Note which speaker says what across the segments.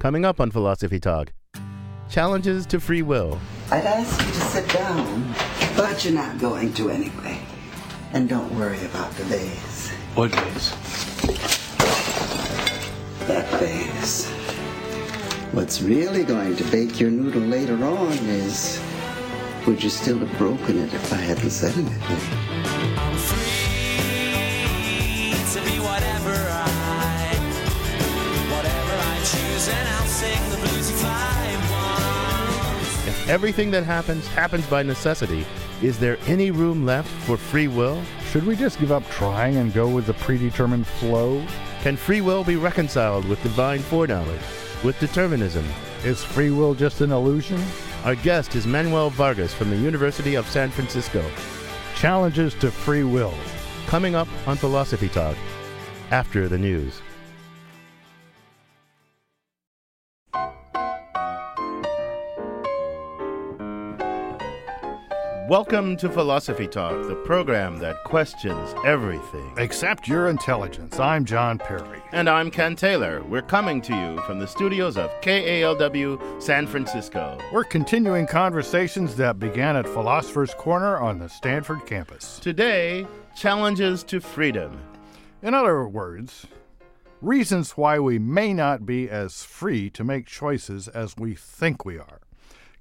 Speaker 1: Coming up on Philosophy Talk Challenges to Free Will.
Speaker 2: I'd ask you to sit down, but you're not going to anyway. And don't worry about the vase.
Speaker 3: What vase?
Speaker 2: That vase. What's really going to bake your noodle later on is would you still have broken it if I hadn't said anything?
Speaker 4: If I want.
Speaker 1: If everything that happens happens by necessity, is there any room left for free will?
Speaker 5: Should we just give up trying and go with the predetermined flow?
Speaker 1: Can free will be reconciled with divine foreknowledge, with determinism?
Speaker 5: Is free will just an illusion?
Speaker 1: Our guest is Manuel Vargas from the University of San Francisco.
Speaker 5: Challenges to free will.
Speaker 1: Coming up on Philosophy Talk after the news. Welcome to Philosophy Talk, the program that questions everything.
Speaker 5: Accept your intelligence. I'm John Perry.
Speaker 1: And I'm Ken Taylor. We're coming to you from the studios of KALW San Francisco.
Speaker 5: We're continuing conversations that began at Philosopher's Corner on the Stanford campus.
Speaker 1: Today, challenges to freedom.
Speaker 5: In other words, reasons why we may not be as free to make choices as we think we are.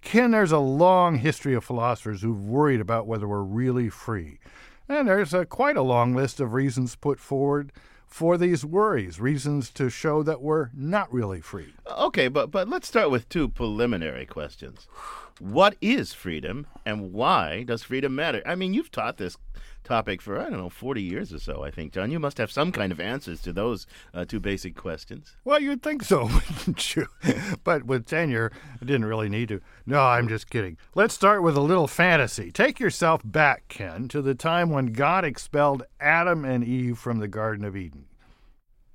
Speaker 5: Ken, there's a long history of philosophers who've worried about whether we're really free. And there's a, quite a long list of reasons put forward for these worries, reasons to show that we're not really free.
Speaker 1: Okay, but but let's start with two preliminary questions. What is freedom and why does freedom matter? I mean, you've taught this topic for I don't know 40 years or so, I think, John. You must have some kind of answers to those uh, two basic questions.
Speaker 5: Well, you'd think so, wouldn't you? but with tenure, I didn't really need to. No, I'm just kidding. Let's start with a little fantasy. Take yourself back, Ken, to the time when God expelled Adam and Eve from the Garden of Eden.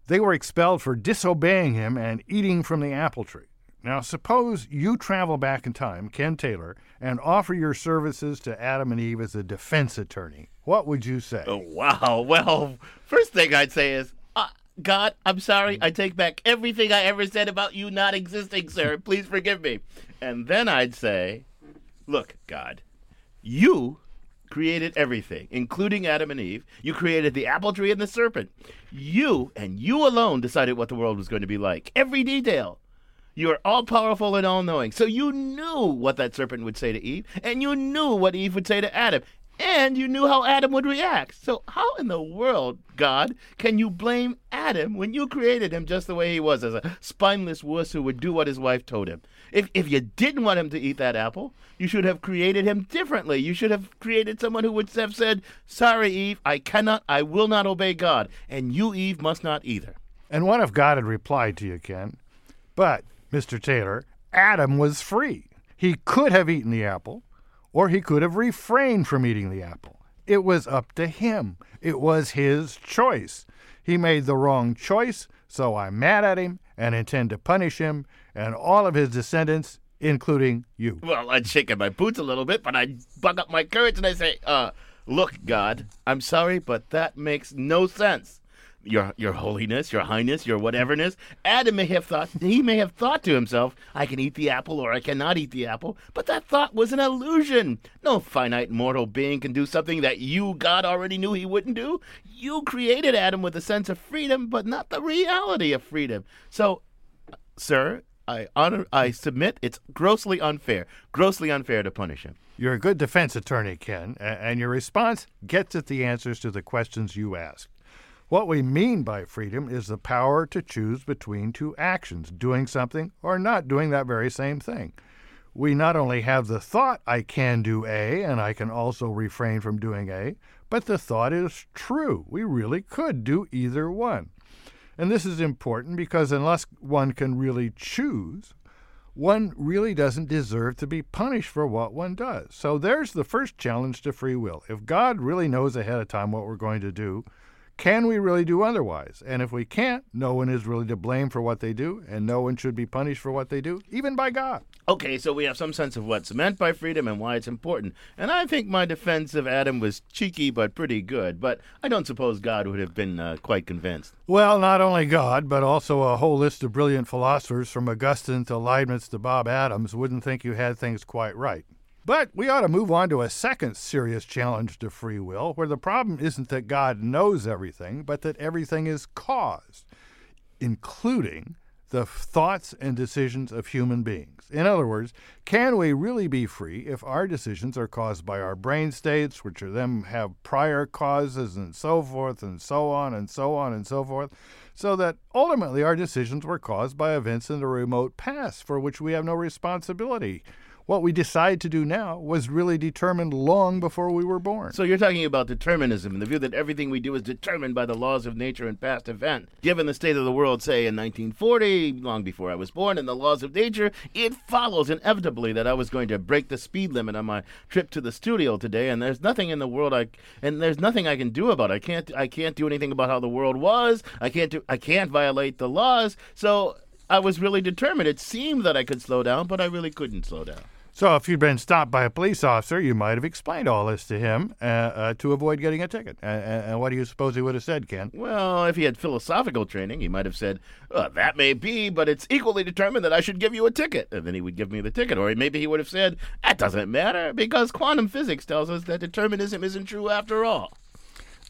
Speaker 5: They were expelled for disobeying him and eating from the apple tree. Now, suppose you travel back in time, Ken Taylor, and offer your services to Adam and Eve as a defense attorney. What would you say?
Speaker 1: Oh, wow. Well, first thing I'd say is, uh, God, I'm sorry. I take back everything I ever said about you not existing, sir. Please forgive me. And then I'd say, look, God, you created everything, including Adam and Eve. You created the apple tree and the serpent. You and you alone decided what the world was going to be like. Every detail. You are all powerful and all knowing. So you knew what that serpent would say to Eve, and you knew what Eve would say to Adam, and you knew how Adam would react. So, how in the world, God, can you blame Adam when you created him just the way he was, as a spineless wuss who would do what his wife told him? If, if you didn't want him to eat that apple, you should have created him differently. You should have created someone who would have said, Sorry, Eve, I cannot, I will not obey God, and you, Eve, must not either.
Speaker 5: And what if God had replied to you, Ken? But, Mr. Taylor, Adam was free. He could have eaten the apple, or he could have refrained from eating the apple. It was up to him. It was his choice. He made the wrong choice, so I'm mad at him and intend to punish him and all of his descendants, including you.
Speaker 1: Well, I'd shake my boots a little bit, but I'd bug up my courage and I say, uh, look, God, I'm sorry, but that makes no sense your your holiness, your highness, your whateverness. Adam may have thought he may have thought to himself, I can eat the apple or I cannot eat the apple, but that thought was an illusion. No finite mortal being can do something that you, God, already knew he wouldn't do. You created Adam with a sense of freedom, but not the reality of freedom. So, sir, I honor I submit it's grossly unfair. Grossly unfair to punish him.
Speaker 5: You're a good defense attorney, Ken, and your response gets at the answers to the questions you ask. What we mean by freedom is the power to choose between two actions, doing something or not doing that very same thing. We not only have the thought, I can do A, and I can also refrain from doing A, but the thought is true. We really could do either one. And this is important because unless one can really choose, one really doesn't deserve to be punished for what one does. So there's the first challenge to free will. If God really knows ahead of time what we're going to do, Can we really do otherwise? And if we can't, no one is really to blame for what they do, and no one should be punished for what they do, even by God.
Speaker 1: Okay, so we have some sense of what's meant by freedom and why it's important. And I think my defense of Adam was cheeky but pretty good, but I don't suppose God would have been uh, quite convinced.
Speaker 5: Well, not only God, but also a whole list of brilliant philosophers from Augustine to Leibniz to Bob Adams wouldn't think you had things quite right. But we ought to move on to a second serious challenge to free will, where the problem isn't that God knows everything, but that everything is caused, including the thoughts and decisions of human beings. In other words, can we really be free if our decisions are caused by our brain states, which are them have prior causes and so forth and so on and so on and so forth, so that ultimately our decisions were caused by events in the remote past for which we have no responsibility? What we decide to do now was really determined long before we were born.
Speaker 1: So you're talking about determinism the view that everything we do is determined by the laws of nature and past event. Given the state of the world, say in 1940, long before I was born, and the laws of nature, it follows inevitably that I was going to break the speed limit on my trip to the studio today, and there's nothing in the world I and there's nothing I can do about it. I can't I can't do anything about how the world was. I can't do I can't violate the laws. So I was really determined. It seemed that I could slow down, but I really couldn't slow down.
Speaker 5: So, if you'd been stopped by a police officer, you might have explained all this to him uh, uh, to avoid getting a ticket. And what do you suppose he would have said, Ken?
Speaker 1: Well, if he had philosophical training, he might have said, well, That may be, but it's equally determined that I should give you a ticket. And then he would give me the ticket. Or maybe he would have said, That doesn't matter because quantum physics tells us that determinism isn't true after all.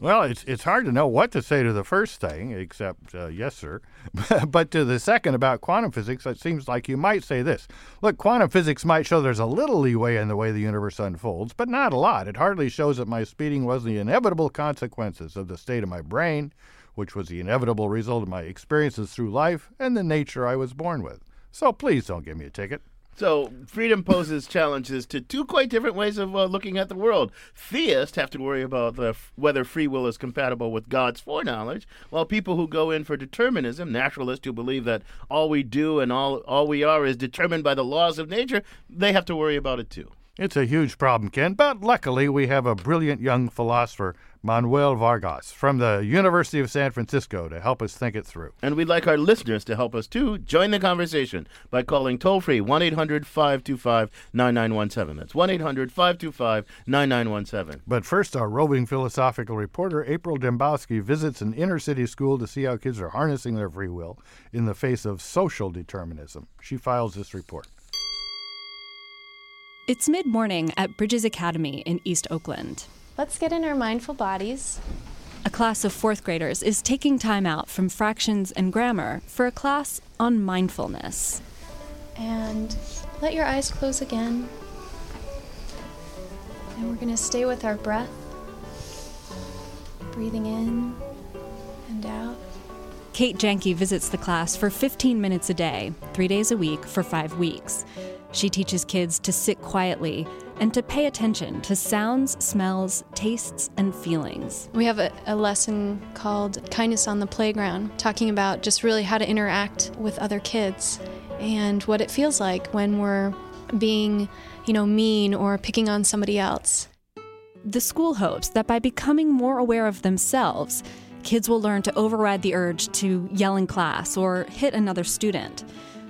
Speaker 5: Well, it's it's hard to know what to say to the first thing, except uh, yes, sir. but to the second about quantum physics, it seems like you might say this: Look, quantum physics might show there's a little leeway in the way the universe unfolds, but not a lot. It hardly shows that my speeding was the inevitable consequences of the state of my brain, which was the inevitable result of my experiences through life and the nature I was born with. So please don't give me a ticket.
Speaker 1: So, freedom poses challenges to two quite different ways of uh, looking at the world. Theists have to worry about the, whether free will is compatible with God's foreknowledge, while people who go in for determinism, naturalists who believe that all we do and all, all we are is determined by the laws of nature, they have to worry about it too.
Speaker 5: It's a huge problem, Ken, but luckily we have a brilliant young philosopher, Manuel Vargas, from the University of San Francisco to help us think it through.
Speaker 1: And we'd like our listeners to help us too. Join the conversation by calling toll free 1 800 525 9917. That's 1 800 525 9917.
Speaker 5: But first, our roving philosophical reporter, April Dembosky, visits an inner city school to see how kids are harnessing their free will in the face of social determinism. She files this report.
Speaker 3: It's mid morning at Bridges Academy in East Oakland.
Speaker 6: Let's get in our mindful bodies.
Speaker 3: A class of fourth graders is taking time out from fractions and grammar for a class on mindfulness.
Speaker 6: And let your eyes close again. And we're going to stay with our breath. Breathing in and out.
Speaker 3: Kate Janke visits the class for 15 minutes a day, three days a week for five weeks. She teaches kids to sit quietly and to pay attention to sounds, smells, tastes, and feelings.
Speaker 6: We have a, a, lesson called Kindness on the Playground, talking about just really how to interact with other kids and what it feels like when we're being, you know, mean or picking on somebody else.
Speaker 3: The school hopes that by becoming more aware of themselves, kids will learn to override the urge to yell in class or hit another student.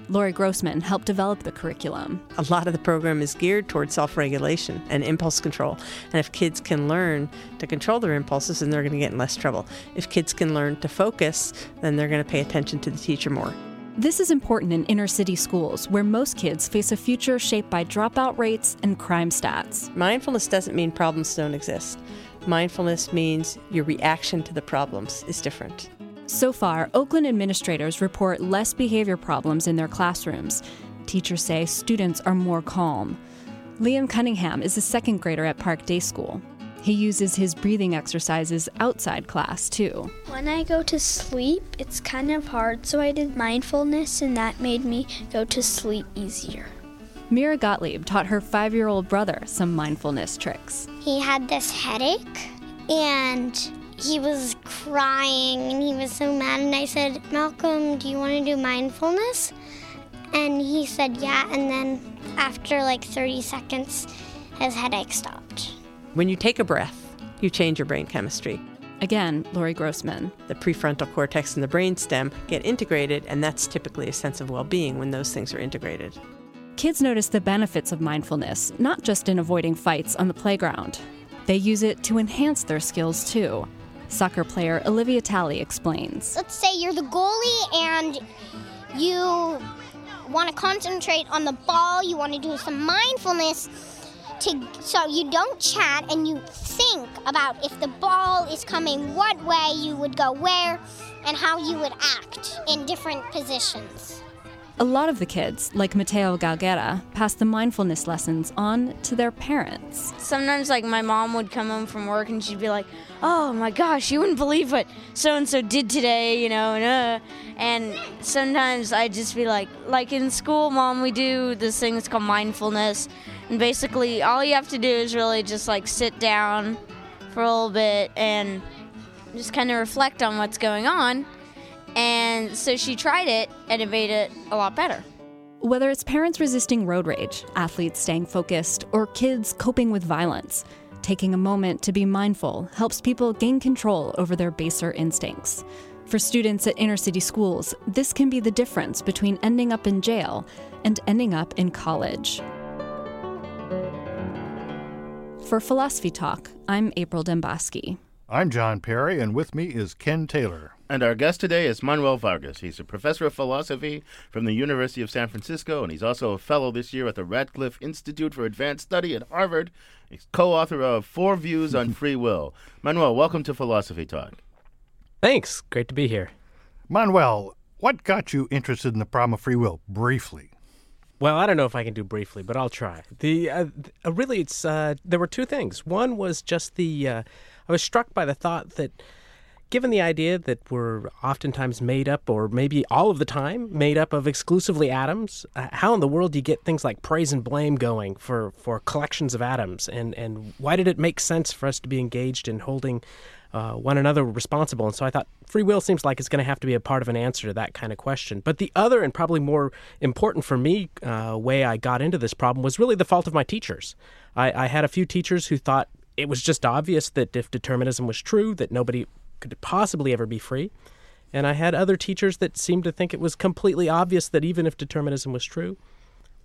Speaker 3: Lori Grossman helped develop the curriculum.
Speaker 7: A lot of the program is geared towards self regulation and impulse control. And if kids can learn to control their impulses, then they're going to get in less trouble. If kids can learn to focus, then they're going to pay attention to the teacher more.
Speaker 3: This is important in inner city schools where most kids face a future shaped by dropout rates and crime stats.
Speaker 7: Mindfulness doesn't mean problems don't exist. Mindfulness means your reaction to the problems is different.
Speaker 3: So far, Oakland administrators report less behavior problems in their classrooms. Teachers say students are more calm. Liam Cunningham is a second grader at Park Day School. He uses his breathing exercises outside class too.
Speaker 8: When I go to sleep, it's kind of hard, so I did mindfulness, and that made me go to sleep easier.
Speaker 3: Mira Gottlieb taught her five year old brother some mindfulness tricks.
Speaker 9: He had this headache, and he was crying and he was so mad. And I said, Malcolm, do you want to do mindfulness? And he said, yeah. And then after like 30 seconds, his headache stopped.
Speaker 7: When you take a breath, you change your brain chemistry.
Speaker 3: Again, Lori Grossman.
Speaker 7: The prefrontal cortex and the brainstem get integrated, and that's typically a sense of well being when those things are integrated.
Speaker 3: Kids notice the benefits of mindfulness, not just in avoiding fights on the playground. They use it to enhance their skills too. Soccer player Olivia Talley explains.
Speaker 9: Let's say you're the goalie and you want to concentrate on the ball, you want to do some mindfulness to so you don't chat and you think about if the ball is coming what way you would go where and how you would act in different positions.
Speaker 3: A lot of the kids, like Mateo Galguera, pass the mindfulness lessons on to their parents.
Speaker 10: Sometimes, like, my mom would come home from work and she'd be like, Oh my gosh, you wouldn't believe what so and so did today, you know, and, uh, and sometimes I'd just be like, like in school, mom, we do this thing that's called mindfulness. And basically, all you have to do is really just like sit down for a little bit and just kind of reflect on what's going on. And so she tried it and it made it a lot better.
Speaker 3: Whether it's parents resisting road rage, athletes staying focused, or kids coping with violence, taking a moment to be mindful helps people gain control over their baser instincts. For students at inner city schools, this can be the difference between ending up in jail and ending up in college. For Philosophy Talk, I'm April Dembosky.
Speaker 5: I'm John Perry, and with me is Ken Taylor.
Speaker 1: And our guest today is Manuel Vargas. He's a professor of philosophy from the University of San Francisco, and he's also a fellow this year at the Radcliffe Institute for Advanced Study at Harvard. He's co author of Four Views on Free Will. Manuel, welcome to Philosophy Talk.
Speaker 11: Thanks. Great to be here.
Speaker 5: Manuel, what got you interested in the problem of free will? Briefly.
Speaker 11: Well, I don't know if I can do briefly, but I'll try. The uh, uh, really, it's uh, there were two things. One was just the uh, I was struck by the thought that, given the idea that we're oftentimes made up, or maybe all of the time, made up of exclusively atoms, uh, how in the world do you get things like praise and blame going for for collections of atoms, and and why did it make sense for us to be engaged in holding uh, one another responsible. And so I thought free will seems like it's going to have to be a part of an answer to that kind of question. But the other, and probably more important for me, uh, way I got into this problem was really the fault of my teachers. I, I had a few teachers who thought it was just obvious that if determinism was true, that nobody could possibly ever be free. And I had other teachers that seemed to think it was completely obvious that even if determinism was true,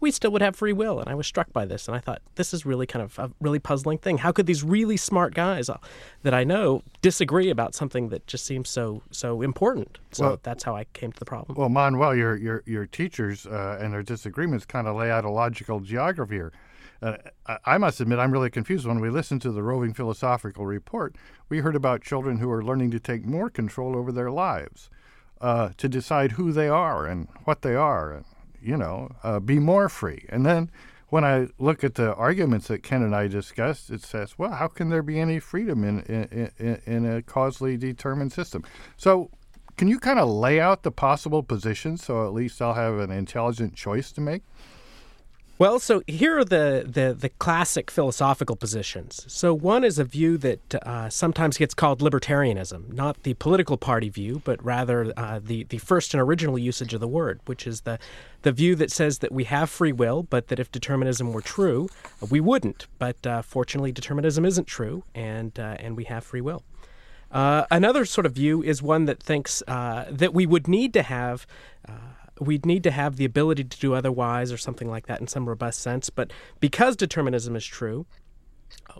Speaker 11: we still would have free will. And I was struck by this. And I thought, this is really kind of a really puzzling thing. How could these really smart guys uh, that I know disagree about something that just seems so so important? So
Speaker 5: Well-
Speaker 11: that's how I came to the problem.
Speaker 5: Well, Manuel, your your your teachers uh, and their disagreements kind of lay out a logical geography here. Uh, I, must admit, I'm really confused. When we listened to the Roving Philosophical Report, we heard about children who are learning to take more control over their lives, uh, to decide who they are and what they are, and you know, uh, be more free. And then when I look at the arguments that Ken and I discussed, it says, well, how can there be any freedom in in, in, in a causally determined system? So can you kind of lay out the possible positions so at least I'll have an intelligent choice to make?
Speaker 11: Well, so here are the, the, the classic philosophical positions. So, one is a view that uh, sometimes gets called libertarianism, not the political party view, but rather uh, the, the first and original usage of the word, which is the, the view that says that we have free will, but that if determinism were true, we wouldn't. But uh, fortunately, determinism isn't true, and, uh, and we have free will. Uh, another sort of view is one that thinks uh, that we would need to have. We'd need to have the ability to do otherwise or something like that in some robust sense. But because determinism is true,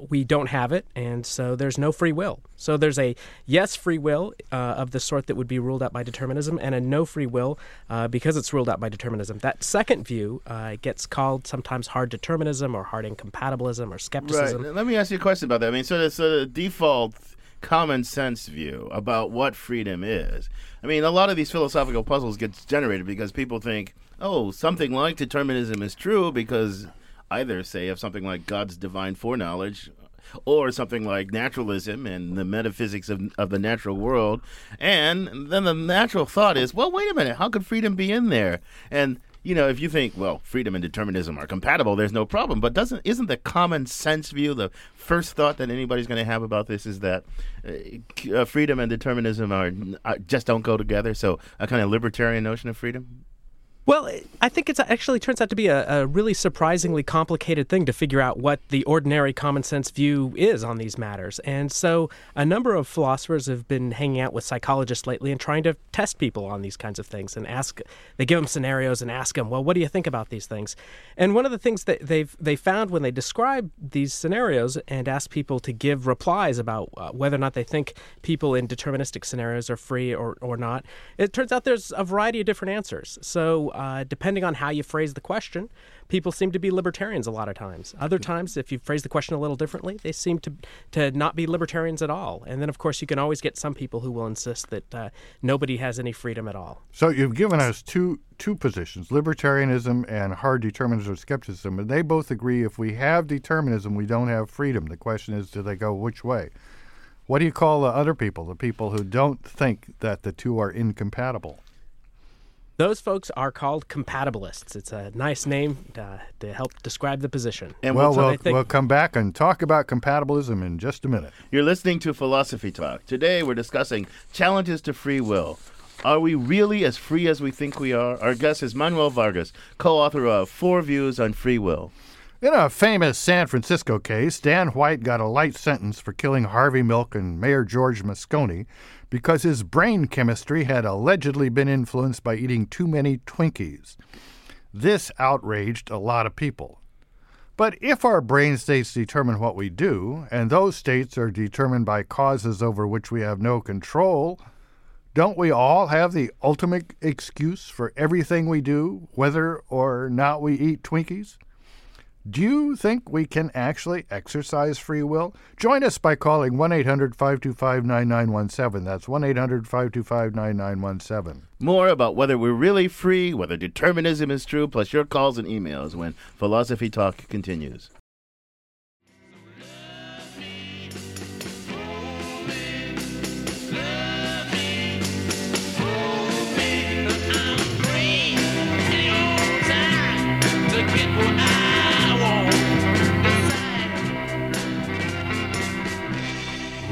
Speaker 11: we don't have it, and so there's no free will. So there's a yes free will uh, of the sort that would be ruled out by determinism, and a no free will uh, because it's ruled out by determinism. That second view uh, gets called sometimes hard determinism or hard incompatibilism or skepticism.
Speaker 1: Right. Let me ask you a question about that. I mean, so the, so the default common sense view about what freedom is. I mean, a lot of these philosophical puzzles get generated because people think, oh, something like determinism is true because either say of something like God's divine foreknowledge or something like naturalism and the metaphysics of, of the natural world. And then the natural thought is, well, wait a minute, how could freedom be in there? And you know, if you think, well, freedom and determinism are compatible, there's no problem. But doesn't isn't the common sense view the first thought that anybody's going to have about this is that uh, uh, freedom and determinism are, are just don't go together? So a kind of libertarian notion of freedom.
Speaker 11: Well, I think it actually turns out to be a, a really surprisingly complicated thing to figure out what the ordinary common sense view is on these matters. And so a number of philosophers have been hanging out with psychologists lately and trying to test people on these kinds of things and ask they give them scenarios and ask them, "Well, what do you think about these things?" And one of the things that they've they found when they describe these scenarios and ask people to give replies about uh, whether or not they think people in deterministic scenarios are free or, or not, it turns out there's a variety of different answers. So, uh, depending on how you phrase the question, people seem to be libertarians a lot of times. Other times, if you phrase the question a little differently, they seem to, to not be libertarians at all. And then, of course, you can always get some people who will insist that uh, nobody has any freedom at all.
Speaker 5: So you've given us two two positions, libertarianism and hard determinism or skepticism, and they both agree if we have determinism, we don't have freedom. The question is, do they go which way? What do you call the other people, the people who don't think that the two are incompatible?
Speaker 11: Those folks are called compatibilists. It's a nice name uh, to help describe the position.
Speaker 1: And
Speaker 5: well, we'll,
Speaker 11: think-
Speaker 5: we'll come back and talk about compatibilism in just a minute.
Speaker 1: You're listening to Philosophy Talk. Today we're discussing challenges to free will. Are we really as free as we think we are? Our guest is Manuel Vargas, co author of Four Views on Free Will.
Speaker 5: In a famous San Francisco case, Dan White got a light sentence for killing Harvey Milk and Mayor George Moscone because his brain chemistry had allegedly been influenced by eating too many Twinkies. This outraged a lot of people. But if our brain states determine what we do, and those states are determined by causes over which we have no control, don't we all have the ultimate excuse for everything we do, whether or not we eat Twinkies? Do you think we can actually exercise free will? Join us by calling 1 800 525 9917. That's 1 800 525 9917.
Speaker 1: More about whether we're really free, whether determinism is true, plus your calls and emails when Philosophy Talk continues.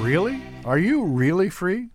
Speaker 5: Really? Are you really free?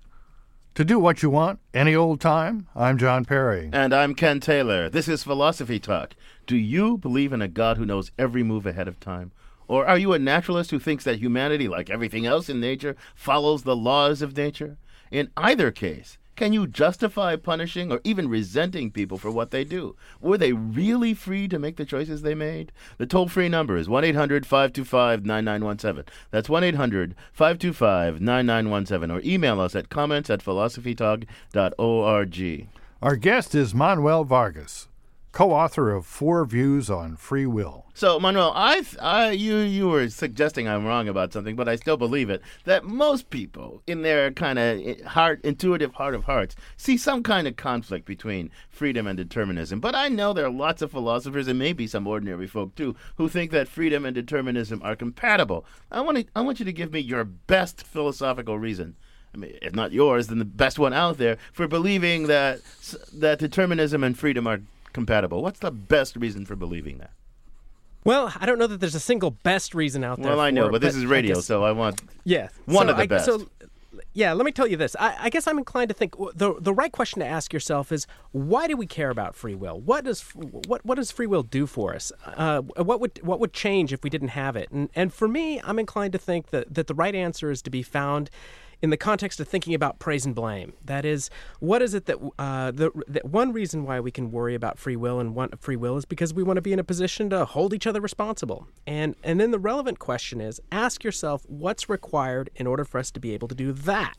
Speaker 5: To do what you want any old time? I'm John Perry.
Speaker 1: And I'm Ken Taylor. This is Philosophy Talk. Do you believe in a God who knows every move ahead of time? Or are you a naturalist who thinks that humanity, like everything else in nature, follows the laws of nature? In either case, can you justify punishing or even resenting people for what they do? Were they really free to make the choices they made? The toll free number is 1 800 525 9917. That's 1 800 525 9917. Or email us at comments at philosophytalk.org.
Speaker 5: Our guest is Manuel Vargas, co author of Four Views on Free Will.
Speaker 1: So, Manuel, I, I, you, you were suggesting I'm wrong about something, but I still believe it. That most people, in their kind of heart, intuitive heart of hearts, see some kind of conflict between freedom and determinism. But I know there are lots of philosophers, and maybe some ordinary folk too, who think that freedom and determinism are compatible. I want to, I want you to give me your best philosophical reason. I mean, if not yours, then the best one out there for believing that that determinism and freedom are compatible. What's the best reason for believing that?
Speaker 11: Well, I don't know that there's a single best reason out there.
Speaker 1: Well, I know,
Speaker 11: it,
Speaker 1: but this is
Speaker 11: I
Speaker 1: radio,
Speaker 11: guess-
Speaker 1: so I want
Speaker 11: Yeah,
Speaker 1: one
Speaker 11: so
Speaker 1: of the
Speaker 11: I-
Speaker 1: best.
Speaker 11: So, yeah, let me tell you this. I, I guess I'm inclined to think the the right question to ask yourself is why do we care about free will? What does what what does free will do for us? Uh, what would what would change if we didn't have it? And and for me, I'm inclined to think that that the right answer is to be found in the context of thinking about praise and blame. That is, what is it that uh, the that one reason why we can worry about free will and want free will is because we want to be in a position to hold each other responsible. And and then the relevant question is, ask yourself what's required in order for us to be able to do that.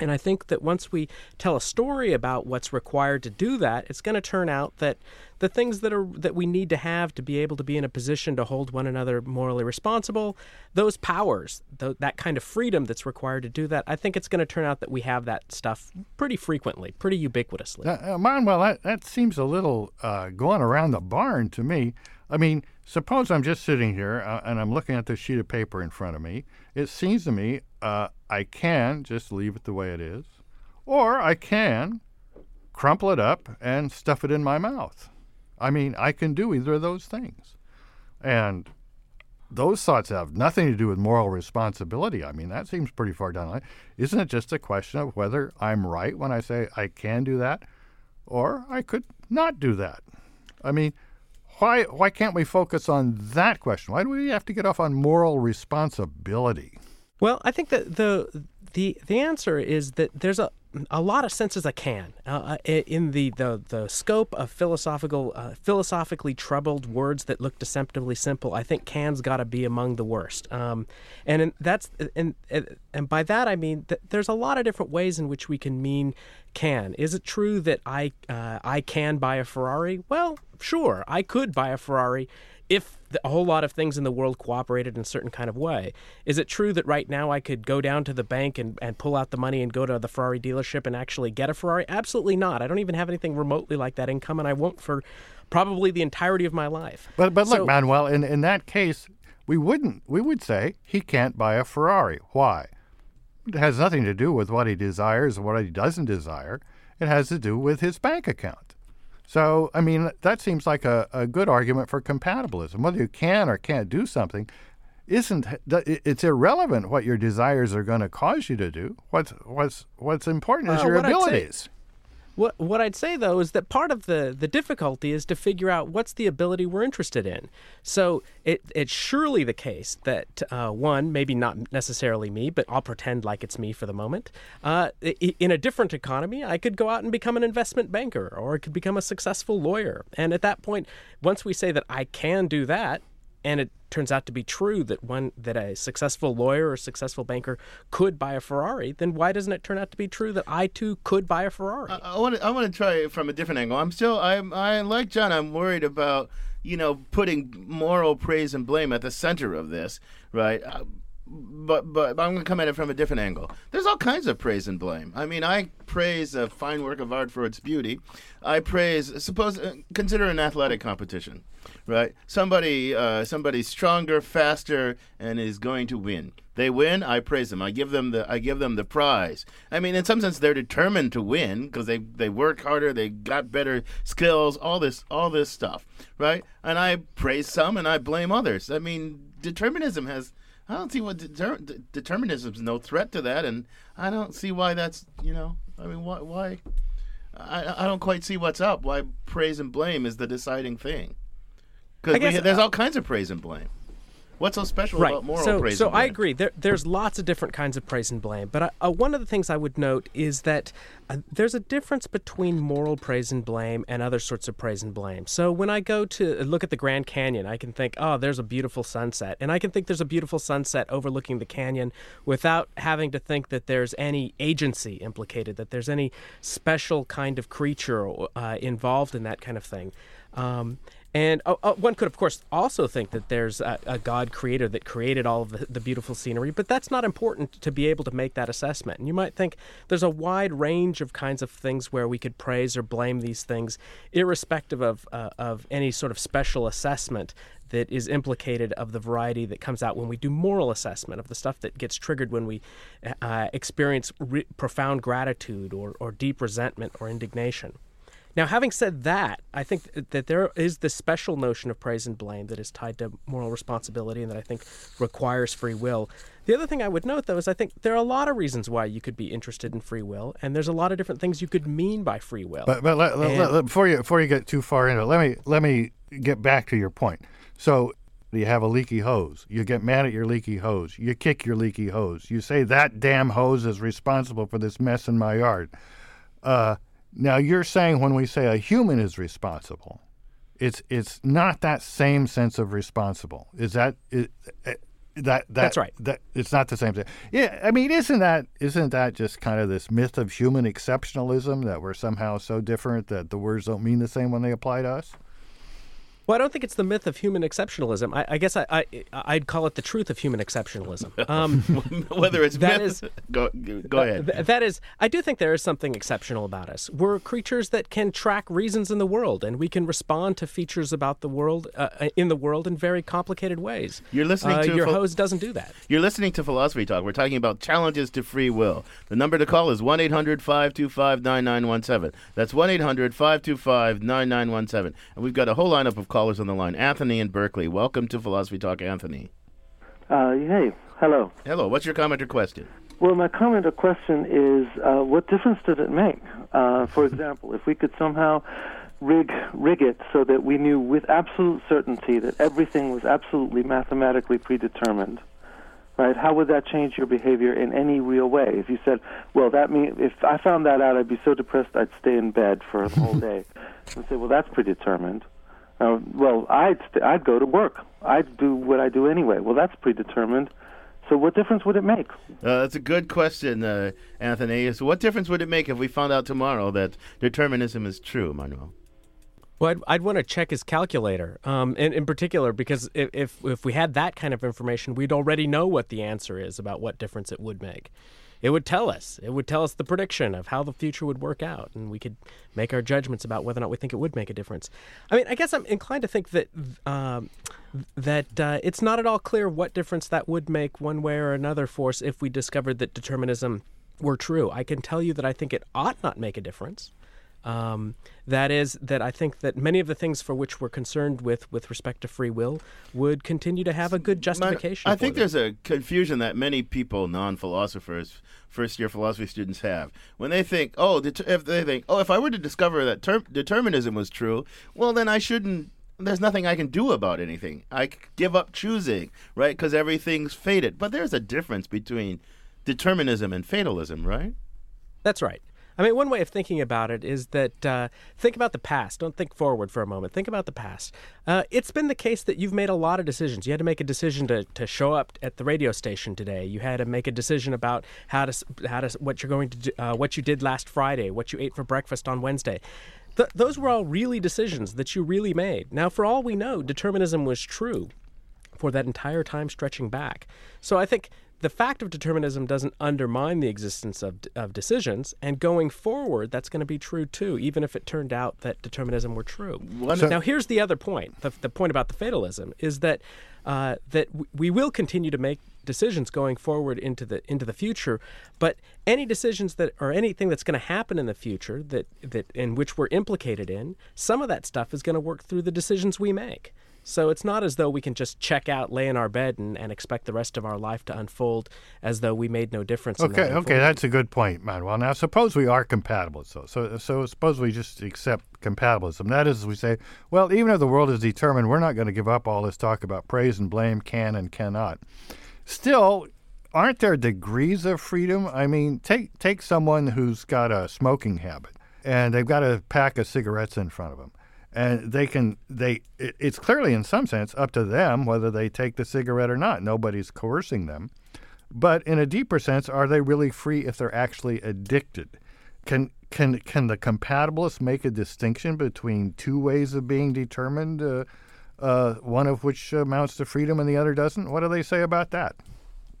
Speaker 11: And I think that once we tell a story about what's required to do that, it's going to turn out that the things that are that we need to have to be able to be in a position to hold one another morally responsible, those powers, th- that kind of freedom that's required to do that, I think it's going to turn out that we have that stuff pretty frequently, pretty ubiquitously.
Speaker 5: Uh, uh, Manuel, that, that seems a little uh, going around the barn to me. I mean, suppose I'm just sitting here uh, and I'm looking at this sheet of paper in front of me. It seems to me uh, I can just leave it the way it is, or I can crumple it up and stuff it in my mouth. I mean, I can do either of those things. And those thoughts have nothing to do with moral responsibility. I mean, that seems pretty far down the line. Isn't it just a question of whether I'm right when I say I can do that, or I could not do that? I mean, why why can't we focus on that question? Why do we have to get off on moral responsibility?
Speaker 11: Well, I think that the the the answer is that there's a a lot of senses I can uh, in the, the the scope of philosophical uh, philosophically troubled words that look deceptively simple. I think can's got to be among the worst, um, and that's and and by that I mean that there's a lot of different ways in which we can mean can. Is it true that I uh, I can buy a Ferrari? Well, sure, I could buy a Ferrari if a whole lot of things in the world cooperated in a certain kind of way. Is it true that right now I could go down to the bank and, and pull out the money and go to the Ferrari dealership and actually get a Ferrari? Absolutely not. I don't even have anything remotely like that income, and I won't for probably the entirety of my life.
Speaker 5: But but look,
Speaker 11: So-
Speaker 5: Manuel, in, in that case, we wouldn't we would say he can't buy a Ferrari. Why? It has nothing to do with what he desires or what he doesn't desire. It has to do with his bank account. So, I mean, that seems like a, a good argument for compatibilism. Whether you can or can't do something isn't it's irrelevant what your desires are going to cause you to do. What's what's what's important is your
Speaker 11: what I'd say-
Speaker 5: abilities.
Speaker 11: What what I'd say though is that part of the the difficulty is to figure out what's the ability we're interested in. So it it's surely the case that uh, one maybe not necessarily me, but I'll pretend like it's me for the moment. Uh, in a different economy, I could go out and become an investment banker, or I could become a successful lawyer. And at that point, once we say that I can do that, and it turns out to be true that one that a successful lawyer or successful banker could buy a Ferrari, then why doesn't it turn out to be true that I too could buy a Ferrari?
Speaker 1: I want to I want to try it from a different angle. I'm still I'm I like John. I'm worried about you know putting moral praise and blame at the center of this, right? Uh, but but I'm going to come at it from a different angle. There's all kinds of praise and blame. I mean, I praise a fine work of art for its beauty. I praise suppose uh, consider an athletic competition, right? Somebody uh, somebody's stronger, faster, and is going to win. They win, I praise them. I give them the I give them the prize. I mean, in some sense, they're determined to win because they they work harder, they got better skills, all this all this stuff, right? And I praise some and I blame others. I mean, determinism has. I don't see what deter- de- determinism's no threat to that, and I don't see why that's you know. I mean, why why. I, I don't quite see what's up. Why praise and blame is the deciding thing? Because there's
Speaker 11: uh,
Speaker 1: all kinds of praise and blame. What's so special
Speaker 11: right.
Speaker 1: about moral
Speaker 11: so,
Speaker 1: praise
Speaker 11: so
Speaker 1: and blame?
Speaker 11: So I agree. There, there's lots of different kinds of praise and blame. But I, uh, one of the things I would note is that uh, there's a difference between moral praise and blame and other sorts of praise and blame. So when I go to look at the Grand Canyon, I can think, oh, there's a beautiful sunset. And I can think there's a beautiful sunset overlooking the canyon without having to think that there's any agency implicated, that there's any special kind of creature uh, involved in that kind of thing. Um, and uh, uh, one could, of course, also think that there's a, a God creator that created all of the, the beautiful scenery, but that's not important to be able to make that assessment. And you might think there's a wide range of kinds of things where we could praise or blame these things, irrespective of, uh, of any sort of special assessment that is implicated of the variety that comes out when we do moral assessment of the stuff that gets triggered when we uh, experience re- profound gratitude or, or deep resentment or indignation. Now, having said that, I think that there is this special notion of praise and blame that is tied to moral responsibility and that I think requires free will. The other thing I would note, though, is I think there are a lot of reasons why you could be interested in free will, and there's a lot of different things you could mean by free will.
Speaker 5: But but let, let- let- before you before you get too far into it, let me let me get back to your point. So you have a leaky hose. You get mad at your leaky hose. You kick your leaky hose. You say that damn hose is responsible for this mess in my yard. Uh, now you're saying when we say a human is responsible, it's it's not that same sense of responsible. Is that is, that that
Speaker 11: That's right.
Speaker 5: That it's not the same thing. Yeah, I mean, isn't that isn't that just kind of this myth of human exceptionalism that we're somehow so different that the words don't mean the same when they apply to us?
Speaker 11: Well, I don't think it's the myth of human exceptionalism. I, I guess I, I I'd call it the truth of human exceptionalism. Um,
Speaker 1: Whether it's
Speaker 11: that
Speaker 1: myth,
Speaker 11: is-
Speaker 1: go go ahead.
Speaker 11: Th- that is, I do think there is something exceptional about us. We're creatures that can track reasons in the world, and we can respond to features about the world uh, in the world in very complicated ways.
Speaker 1: You're listening
Speaker 11: Uh,
Speaker 1: to
Speaker 11: your
Speaker 1: Pho-
Speaker 11: hose doesn't do that.
Speaker 1: You're listening to Philosophy Talk. We're talking about challenges to free will. The number to call is 1 800 525 9917. That's 1 800 525 9917. And we've got a whole lineup of callers on the line. Anthony in Berkeley. Welcome to Philosophy Talk, Anthony.
Speaker 12: Uh, hey, hello.
Speaker 1: Hello. What's your comment or question?
Speaker 12: Well, my comment or question is uh, what difference did it make? Uh, for example, if we could somehow rig rig it so that we knew with absolute certainty that everything was absolutely mathematically predetermined, right? How would that change your behavior in any real way? If you said, "Well, that mean if I found that out, I'd be so depressed I'd stay in bed for the whole day," and say, "Well, that's predetermined." Uh, well, I'd st- I'd go to work. I'd do what I do anyway. Well, that's predetermined. So what difference would it make?
Speaker 1: Uh, that's a good question, uh, Anthony. So, what difference would it make if we found out tomorrow that determinism is true, Manuel?
Speaker 11: Well, I'd, I'd want to check his calculator, um, in, in particular, because if, if if we had that kind of information, we'd already know what the answer is about what difference it would make. It would tell us. It would tell us the prediction of how the future would work out, and we could make our judgments about whether or not we think it would make a difference. I mean, I guess I'm inclined to think that um, that uh, it's not at all clear what difference that would make one way or another for us if we discovered that determinism were true. I can tell you that I think it ought not make a difference. Um, that is that I think that many of the things for which we're concerned with with respect to free will would continue to have a good justification.
Speaker 1: I think
Speaker 11: them.
Speaker 1: there's a confusion that many people, non-philosophers, first-year philosophy students have when they think, oh, if they think, oh, if I were to discover that ter- determinism was true, well, then I shouldn't. There's nothing I can do about anything. I give up choosing, right? Because everything's fated. But there's a difference between determinism and fatalism, right?
Speaker 11: That's right. I mean, one way of thinking about it is that uh, think about the past. Don't think forward for a moment. Think about the past. Uh, it's been the case that you've made a lot of decisions. You had to make a decision to, to show up at the radio station today. You had to make a decision about how to how to what you're going to do, uh, what you did last Friday, what you ate for breakfast on Wednesday. Th- those were all really decisions that you really made. Now, for all we know, determinism was true for that entire time stretching back. So I think the fact of determinism doesn't undermine the existence of, of decisions, and going forward, that's going to be true too, even if it turned out that determinism were true.
Speaker 1: One-
Speaker 11: now, here's the other point: the, the point about the fatalism is that uh, that w- we will continue to make decisions going forward into the into the future, but any decisions that or anything that's going to happen in the future that that in which we're implicated in, some of that stuff is going to work through the decisions we make. So it's not as though we can just check out, lay in our bed, and, and expect the rest of our life to unfold as though we made no difference. in that
Speaker 5: Okay, okay, that's a good point, Manuel. Now, suppose we are compatible. So, so, so suppose we just accept compatibilism. That is, we say, well, even if the world is determined, we're not going to give up all this talk about praise and blame, can and cannot. Still, aren't there degrees of freedom? I mean, take take someone who's got a smoking habit, and they've got a pack of cigarettes in front of them, and they can they. It, it's clearly, in some sense, up to them whether they take the cigarette or not. Nobody's coercing them. But in a deeper sense, are they really free if they're actually addicted? Can can can the compatibilists make a distinction between two ways of being determined, uh, uh, one of which amounts to freedom and the other doesn't? What do they say about that?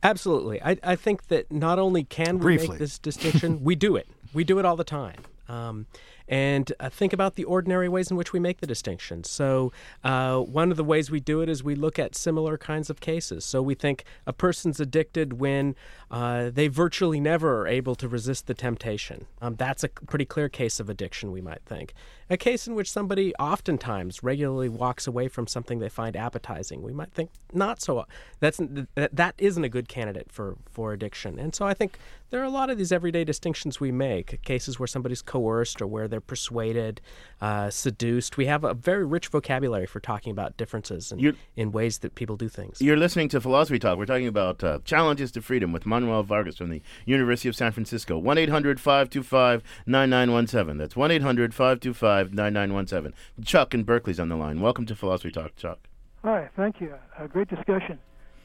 Speaker 11: Absolutely. I, I think that not only can we
Speaker 5: Briefly.
Speaker 11: make this distinction, we do it. We do it all the time. Um, and uh, think about the ordinary ways in which we make the distinction. So, uh, one of the ways we do it is we look at similar kinds of cases. So, we think a person's addicted when uh, they virtually never are able to resist the temptation. Um, that's a pretty clear case of addiction, we might think. A case in which somebody oftentimes regularly walks away from something they find appetizing, we might think not so. That's that, that isn't a good candidate for for addiction. And so I think there are a lot of these everyday distinctions we make. Cases where somebody's coerced or where they're persuaded, uh, seduced. We have a very rich vocabulary for talking about differences in, in ways that people do things.
Speaker 1: You're listening to Philosophy Talk. We're talking about uh, challenges to freedom with Manuel Vargas from the University of San Francisco. 1 800 525 9917. That's 1 800 525 9917. Chuck in Berkeley's on the line. Welcome to Philosophy Talk, Chuck.
Speaker 13: Hi, thank you. Uh, great discussion.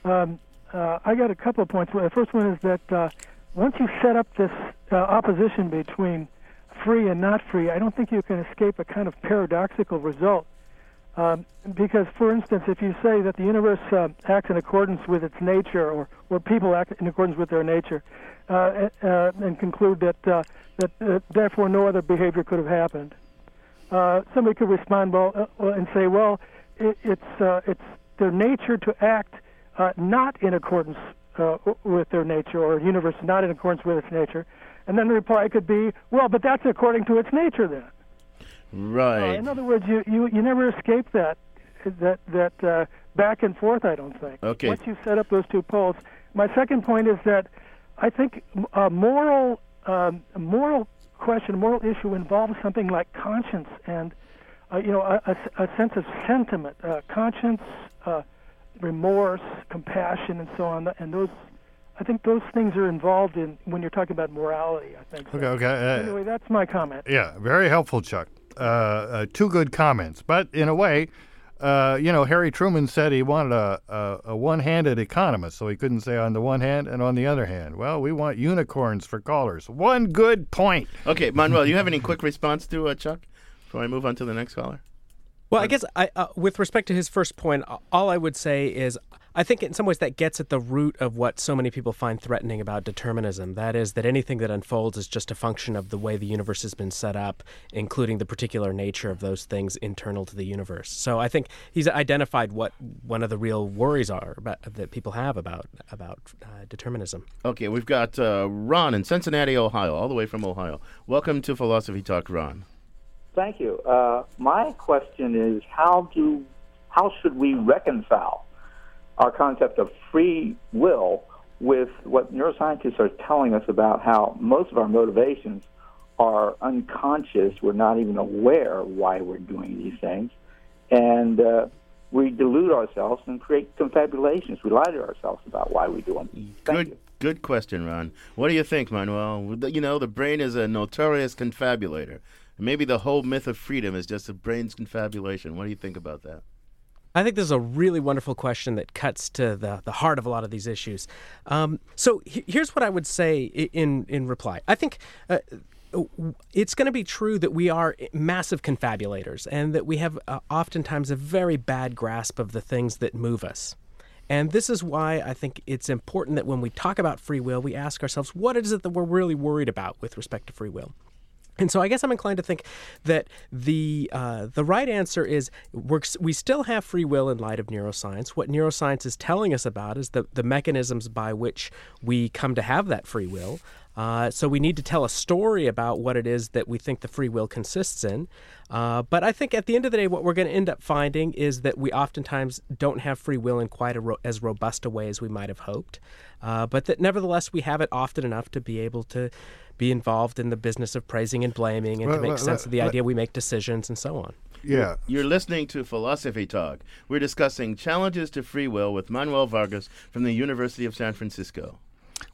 Speaker 13: Um, uh, I got a couple of points. The first one is that uh, once you set up this uh, opposition between free and not free, I don't think you can escape a kind of paradoxical result. Um, because, for instance, if you say that the universe uh, acts in accordance with its nature, or, or people act in accordance with their nature, uh, uh, and conclude that uh, that uh, therefore no other behavior could have happened, uh, somebody could respond well uh, and say, well, it, it's uh, it's their nature to act uh, not in accordance uh, with their nature, or universe not in accordance with its nature, and then the reply could be, well, but that's according to its nature then. Uh,
Speaker 1: Right.
Speaker 13: in other words, you, you you never escape that that that uh, back and forth. I don't think.
Speaker 1: Okay.
Speaker 13: Once you set up those two poles, my second point is that I think a moral um, moral question, moral issue involves something like conscience and uh, you know, a, a, a sense of sentiment, uh, conscience, uh, remorse, compassion, and so on. And those, I think, those things are involved in when you're talking about morality. I think. So.
Speaker 5: Okay, okay. Uh,
Speaker 13: anyway, that's my comment.
Speaker 5: Yeah, very helpful, Chuck. Uh, uh, two good comments, but in a way, uh, you know, Harry Truman said he wanted a, a, a one-handed economist, so he couldn't say on the one hand and on the other hand. Well, we want unicorns for callers. One good point.
Speaker 1: Okay, Manuel, you have any quick response to uh, Chuck before I move on to the next caller?
Speaker 11: Well, I guess I, uh, with respect to his first point, all I would say is I think in some ways that gets at the root of what so many people find threatening about determinism. That is, that anything that unfolds is just a function of the way the universe has been set up, including the particular nature of those things internal to the universe. So I think he's identified what one of the real worries are about, that people have about about uh, determinism.
Speaker 1: Okay, we've got uh, Ron in Cincinnati, Ohio, all the way from Ohio. Welcome to Philosophy Talk, Ron.
Speaker 14: Thank you. Uh, my question is how do how should we reconcile our concept of free will with what neuroscientists are telling us about how most of our motivations are unconscious. We're not even aware why we're doing these things, and uh, we delude ourselves and create confabulations. We lie to ourselves about why we do them. Thank
Speaker 1: good,
Speaker 14: you.
Speaker 1: good question, Ron. What do you think, Manuel? You know, the brain is a notorious confabulator. Maybe the whole myth of freedom is just the brain's confabulation. What do you think about that?
Speaker 11: I think this is a really wonderful question that cuts to the, the heart of a lot of these issues. Um, so he- here's what I would say in in reply. I think. Uh, it's going to be true that we are massive confabulators and that we have uh, oftentimes a very bad grasp of the things that move us. And this is why I think it's important that when we talk about free will, we ask ourselves, what is it that we're really worried about with respect to free will? And so I guess I'm inclined to think that the uh, the right answer is we still have free will in light of neuroscience. What neuroscience is telling us about is the, the mechanisms by which we come to have that free will. Uh, so we need to tell a story about what it is that we think the free will consists in. Uh, but I think at the end of the day, what we're going to end up finding is that we oftentimes don't have free will in quite ro- as robust a way as we might have hoped. Uh, but that nevertheless we have it often enough to be able to be involved in the business of praising and blaming and
Speaker 1: Well,
Speaker 11: to make
Speaker 1: well,
Speaker 11: sense
Speaker 1: well,
Speaker 11: of the
Speaker 1: well-
Speaker 11: idea we make decisions and so on.
Speaker 5: Yeah.
Speaker 1: You're listening to Philosophy Talk. We're discussing challenges to free will with Manuel Vargas from the University of San Francisco.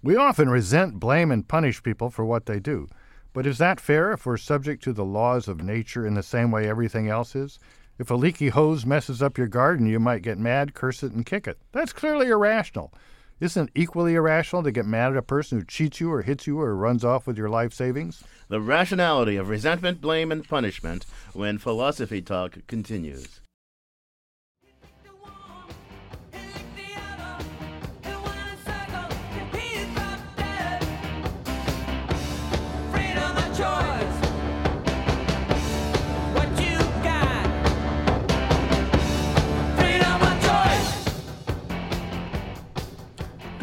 Speaker 5: We often resent, blame, and punish people for what they do. But is that fair if we're subject to the laws of nature in the same way everything else is? If a leaky hose messes up your garden, you might get mad, curse it, and kick it. That's clearly irrational. Isn't it equally irrational to get mad at a person who cheats you or hits you or runs off with your life savings?
Speaker 1: The rationality of resentment, blame, and punishment when Philosophy Talk continues.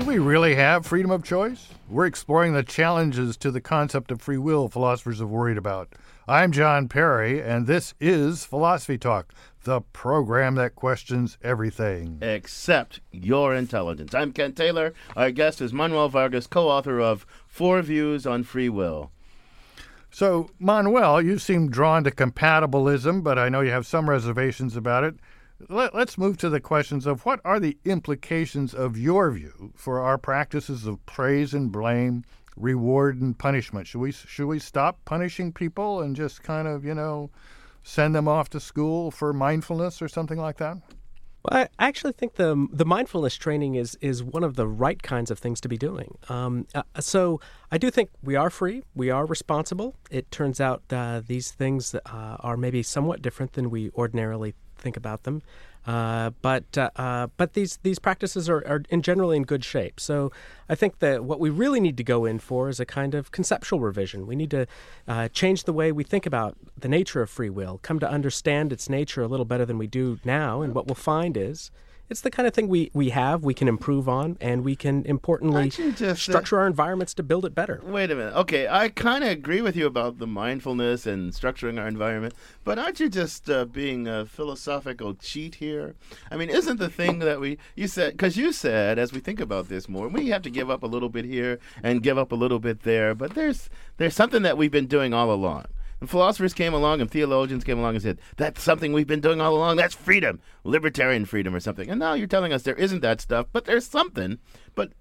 Speaker 5: We really have freedom of choice? We're exploring the challenges to the concept of free will philosophers have worried about. I'm John Perry, and this is Philosophy Talk, the program that questions everything.
Speaker 1: Except your intelligence. I'm Ken Taylor. Our guest is Manuel Vargas, co author of Four Views on Free Will.
Speaker 5: So, Manuel, you seem drawn to compatibilism, but I know you have some reservations about it. Let, us move to the questions of what are the implications of your view for our practices of praise and blame, reward and punishment. Should we should we stop punishing people and just kind of you know send them off to school for mindfulness or something like that?
Speaker 11: Well, I actually think the the mindfulness training is is one of the right kinds of things to be doing. Um, uh, so I do think we are free, we are responsible. It turns out uh, these things uh, are maybe somewhat different than we ordinarily think about them. Uh, but uh, uh, but these these practices are, are in generally in good shape. So I think that what we really need to go in for is a kind of conceptual revision. We need to uh, change the way we think about the nature of free will, come to understand its nature a little better than we do now. And what we'll find is it's the kind of thing we, we have, we can improve on, and we can importantly
Speaker 1: just, uh,
Speaker 11: structure our environments to build it better.
Speaker 1: Wait a minute. Okay, I kind of agree with you about the mindfulness and structuring our environment, but aren't you just uh, being a philosophical cheat here? I mean, isn't the thing that we you said because you said as we think about this more, we have to give up a little bit here and give up a little bit there, but there's there's something that we've been doing all along. And philosophers came along and theologians came along and said, that's something we've been doing all along. That's freedom, libertarian freedom or something. And now you're telling us there isn't that stuff, but there's something. But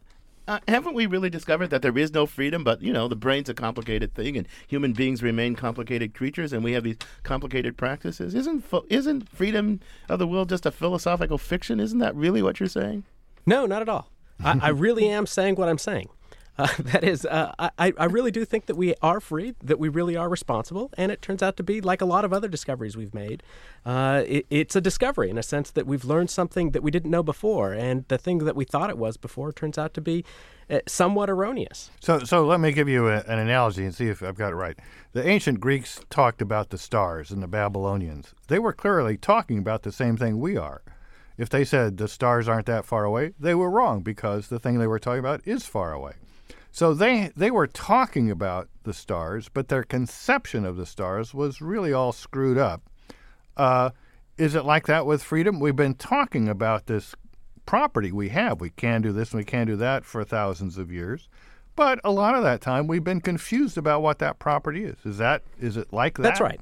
Speaker 1: uh, haven't we really discovered that there is no freedom? But, you know, the brain's a complicated thing and human beings remain complicated creatures and we have these complicated practices. Isn't, isn't freedom of the will just a philosophical fiction? Isn't that really what you're saying?
Speaker 11: No, not at all. I, I really am saying what I'm saying. That is, uh, I, I really do think that we are free, that we really are responsible, and it turns out to be like a lot of other discoveries we've made. Uh, it, it's a discovery in a sense that we've learned something that we didn't know before, and the thing that we thought it was before turns out to be uh, somewhat erroneous.
Speaker 5: So, so let me give you a, an analogy and see if I've got it right. The ancient Greeks talked about the stars, and the Babylonians. They were clearly talking about the same thing we are. If they said the stars aren't that far away, they were wrong because the thing they were talking about is far away. So they they were talking about the stars, but their conception of the stars was really all screwed up. Uh, is it like that with freedom? We've been talking about this property we have. We can do this and we can do that for thousands of years. But a lot of that time we've been confused about what that property is. Is that is it like that?
Speaker 11: That's right.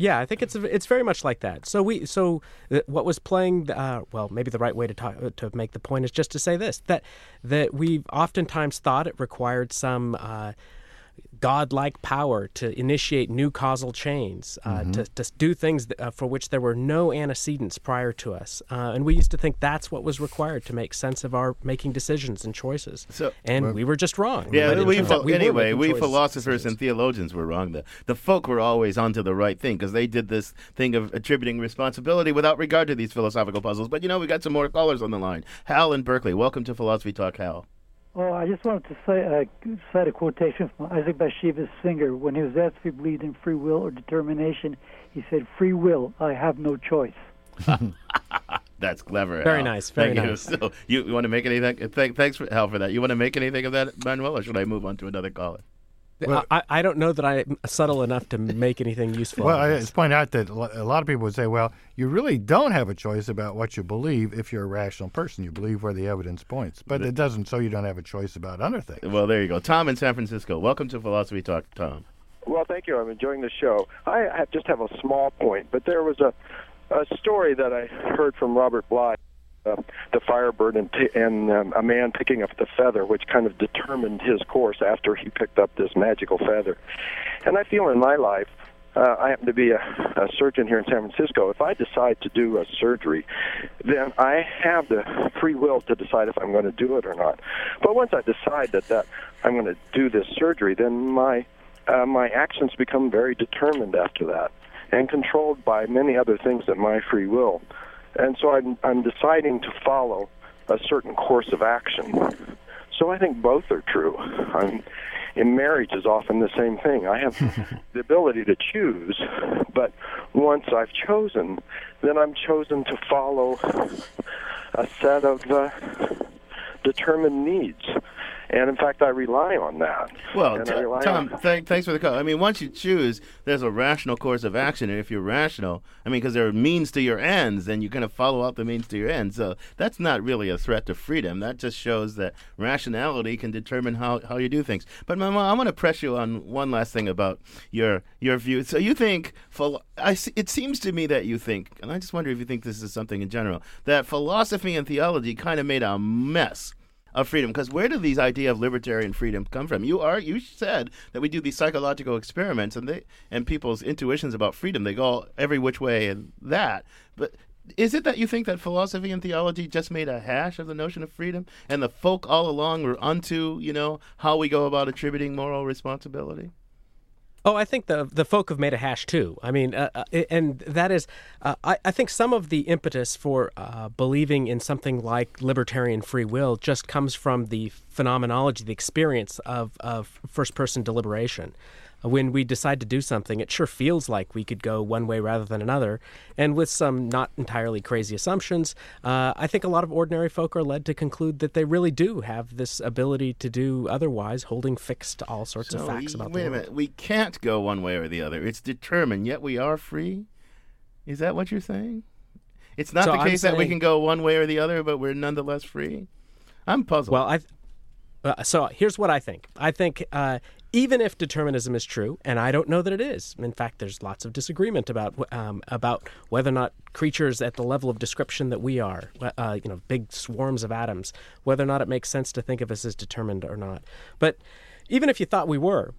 Speaker 11: Yeah, I think it's it's very much like that. So we so uh, what was playing uh, well maybe the right way to talk to make the point is just to say this that that we've oftentimes thought it required some uh, godlike power to initiate new causal chains, uh,
Speaker 5: Mm-hmm.
Speaker 11: to, to do things that, uh, for which there were no antecedents prior to us. Uh, and we used to think that's what was required to make sense of our making decisions and choices.
Speaker 1: So-
Speaker 11: and we were just wrong.
Speaker 1: Yeah,
Speaker 11: But
Speaker 1: we,
Speaker 11: turns we
Speaker 1: anyway, we philosophers and theologians were wrong. The the folk were always onto the right thing because they did this thing of attributing responsibility without regard to these philosophical puzzles. But you know, we got some more callers on the line. Hal in Berkeley, welcome to Philosophy Talk, Hal.
Speaker 15: Oh, I just wanted to say, uh, cite a quotation from Isaac Bashevis Singer. When he was asked if he believed in free will or determination, he said, "Free will. I have no choice."
Speaker 1: That's clever.
Speaker 11: Very
Speaker 1: Hal.
Speaker 11: nice, very
Speaker 1: Thank you. So you, you want to make anything? Th- thanks, for, Hal, for that. You want to make anything of that, Manuel, or should I move on to another caller?
Speaker 11: I, I don't know that I'm subtle enough to make anything useful.
Speaker 5: Well,
Speaker 11: out of
Speaker 5: I just point out that a a lot of people would say, well, you really don't have a choice about what you believe if you're a rational person. You believe where the evidence points. But it doesn't, so you don't have a choice about other things.
Speaker 1: Well, there you go. Tom in San Francisco. Welcome to Philosophy Talk, Tom.
Speaker 16: Well, thank you. I'm enjoying the show. I have just have a small point, but there was a a story that I heard from Robert Bly, uh, the Firebird, and, t- and um, a man picking up the feather, which kind of determined his course after he picked up this magical feather. And I feel in my life. Uh, I happen to be a, a surgeon here in San Francisco. If I decide to do a surgery, then I have the free will to decide if I'm going to do it or not. But once I decide that, that I'm going to do this surgery, then my uh, my actions become very determined after that and controlled by many other things than my free will. And so I'm, I'm deciding to follow a certain course of action. So I think both are true. I'm, in marriage is often the same thing. I have the ability to choose, but once I've chosen, then I'm chosen to follow a set of uh, determined needs. And in fact, I rely on that.
Speaker 1: Well, T- Tom, th- thanks for the call. I mean, once you choose, there's a rational course of action, and if you're rational, I mean, because there are means to your ends, then you're going to follow out the means to your ends. So that's not really a threat to freedom. That just shows that rationality can determine how, how you do things. But Mama, I want to press you on one last thing about your your view. So you think, philo- I it seems to me that you think, and I just wonder if you think this is something in general, that philosophy and theology kind of made a mess of freedom. Because where do these idea of libertarian freedom come from? You are you said that we do these psychological experiments and they and people's intuitions about freedom they go every which way and that. But is it that you think that philosophy and theology just made a hash of the notion of freedom and the folk all along were unto you know how we go about attributing moral responsibility
Speaker 11: Oh, I think the the folk have made a hash too. I mean, uh, uh, and that is, uh, I, I think some of the impetus for uh, believing in something like libertarian free will just comes from the phenomenology, the experience of, of first person deliberation. When we decide to do something, it sure feels like we could go one way rather than another. And with some not entirely crazy assumptions, uh, I think a lot of ordinary folk are led to conclude that they really do have this ability to do otherwise, holding fixed all sorts of
Speaker 1: So,
Speaker 11: facts
Speaker 1: y-
Speaker 11: about
Speaker 1: wait
Speaker 11: the
Speaker 1: a
Speaker 11: world.
Speaker 1: minute we can't go one way or the other it's determined yet we are free is that what you're saying it's not
Speaker 11: So
Speaker 1: the case that we can go one way or the other but we're nonetheless free i'm puzzled
Speaker 11: Well, I. Uh, so here's what I think. I think uh, even if determinism is true, and I don't know that it is. In fact, there's lots of disagreement about um, about whether or not creatures at the level of description that we are, uh, you know, big swarms of atoms, whether or not it makes sense to think of us as determined or not. But even if you thought we were,